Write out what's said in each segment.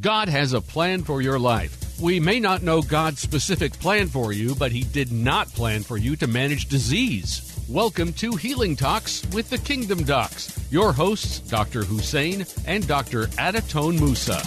God has a plan for your life. We may not know God's specific plan for you, but He did not plan for you to manage disease. Welcome to Healing Talks with the Kingdom Docs. Your hosts, Dr. Hussein and Dr. Adatone Musa.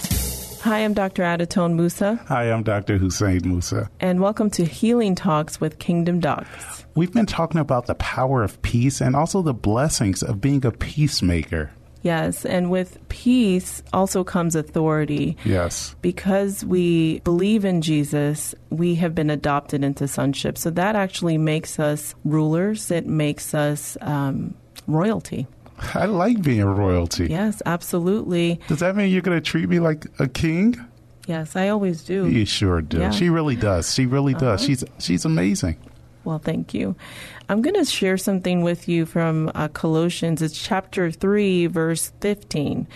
Hi, I'm Dr. Adatone Musa. Hi, I'm Dr. Hussein Musa. And welcome to Healing Talks with Kingdom Docs. We've been talking about the power of peace and also the blessings of being a peacemaker. Yes, and with peace also comes authority. Yes. Because we believe in Jesus, we have been adopted into sonship. So that actually makes us rulers, it makes us um, royalty. I like being royalty. Yes, absolutely. Does that mean you're going to treat me like a king? Yes, I always do. You sure do. Yeah. She really does. She really does. Uh-huh. She's she's amazing. Well, thank you. I'm going to share something with you from uh, Colossians. It's chapter 3, verse 15.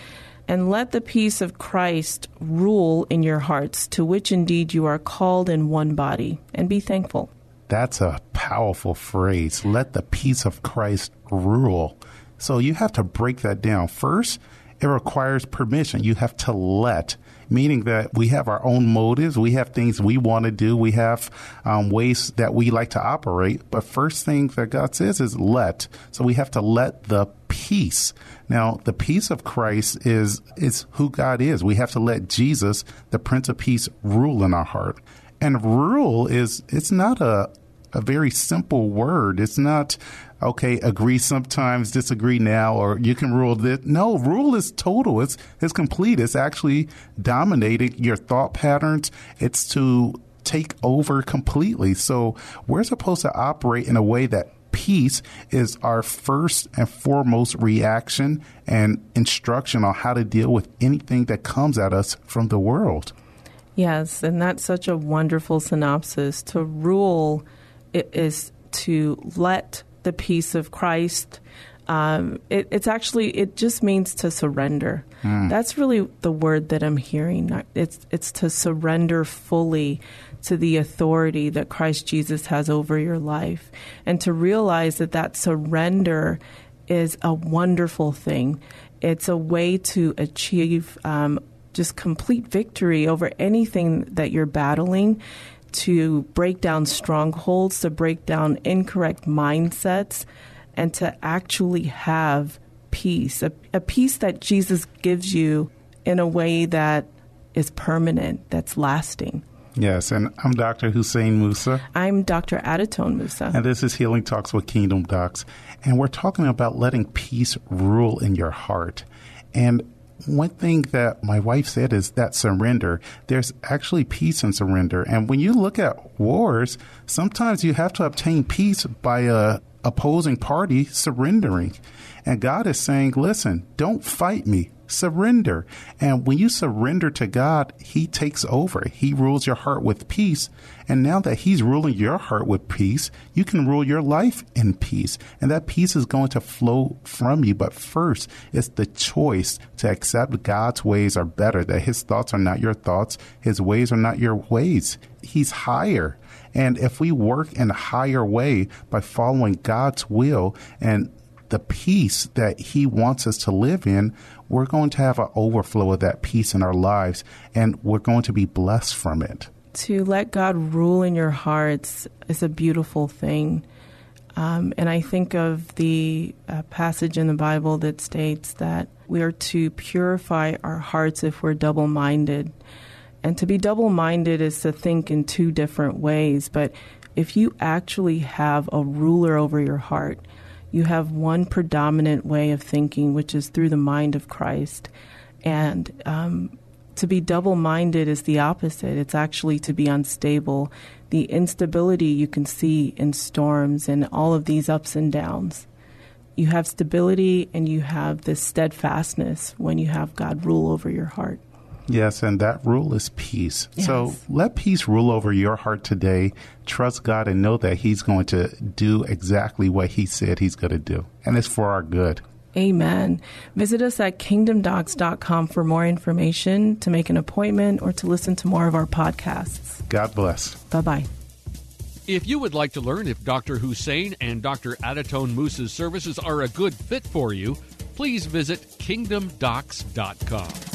And let the peace of Christ rule in your hearts, to which indeed you are called in one body, and be thankful. That's a powerful phrase. Let the peace of Christ rule. So you have to break that down. First, it requires permission. You have to let, meaning that we have our own motives. We have things we want to do. We have um, ways that we like to operate. But first thing that God says is let. So we have to let the peace. Now, the peace of Christ is, is who God is. We have to let Jesus, the Prince of Peace, rule in our heart. And rule is, it's not a, a very simple word. It's not, okay, agree sometimes, disagree now, or you can rule this. No, rule is total. It's, it's complete. It's actually dominating your thought patterns. It's to take over completely. So we're supposed to operate in a way that peace is our first and foremost reaction and instruction on how to deal with anything that comes at us from the world. Yes, and that's such a wonderful synopsis. To rule i- is to let the peace of Christ. Um, it, it's actually it just means to surrender. That's really the word that I'm hearing. It's it's to surrender fully to the authority that Christ Jesus has over your life, and to realize that that surrender is a wonderful thing. It's a way to achieve um, just complete victory over anything that you're battling, to break down strongholds, to break down incorrect mindsets, and to actually have peace a, a peace that Jesus gives you in a way that is permanent, that's lasting. Yes, and I'm Dr. Hussein Musa. I'm Dr. Adatone Musa. And this is Healing Talks with Kingdom Docs. And we're talking about letting peace rule in your heart. And one thing that my wife said is that surrender, there's actually peace in surrender. And when you look at wars, sometimes you have to obtain peace by a opposing party surrendering. And God is saying, listen, don't fight me. Surrender. And when you surrender to God, He takes over. He rules your heart with peace. And now that He's ruling your heart with peace, you can rule your life in peace. And that peace is going to flow from you. But first, it's the choice to accept God's ways are better, that His thoughts are not your thoughts, His ways are not your ways. He's higher. And if we work in a higher way by following God's will and the peace that He wants us to live in, we're going to have an overflow of that peace in our lives and we're going to be blessed from it. to let God rule in your hearts is a beautiful thing. Um, and I think of the uh, passage in the Bible that states that we are to purify our hearts if we're double minded. And to be double minded is to think in two different ways. But if you actually have a ruler over your heart, you have one predominant way of thinking, which is through the mind of Christ. And um, to be double minded is the opposite. It's actually to be unstable. The instability you can see in storms and all of these ups and downs. You have stability and you have this steadfastness when you have God rule over your heart. Yes, and that rule is peace. Yes. So let peace rule over your heart today. Trust God and know that He's going to do exactly what He said He's going to do. And it's for our good. Amen. Visit us at kingdomdocs.com for more information, to make an appointment, or to listen to more of our podcasts. God bless. Bye bye. If you would like to learn if Dr. Hussein and Dr. Adatone Musa's services are a good fit for you, please visit kingdomdocs.com.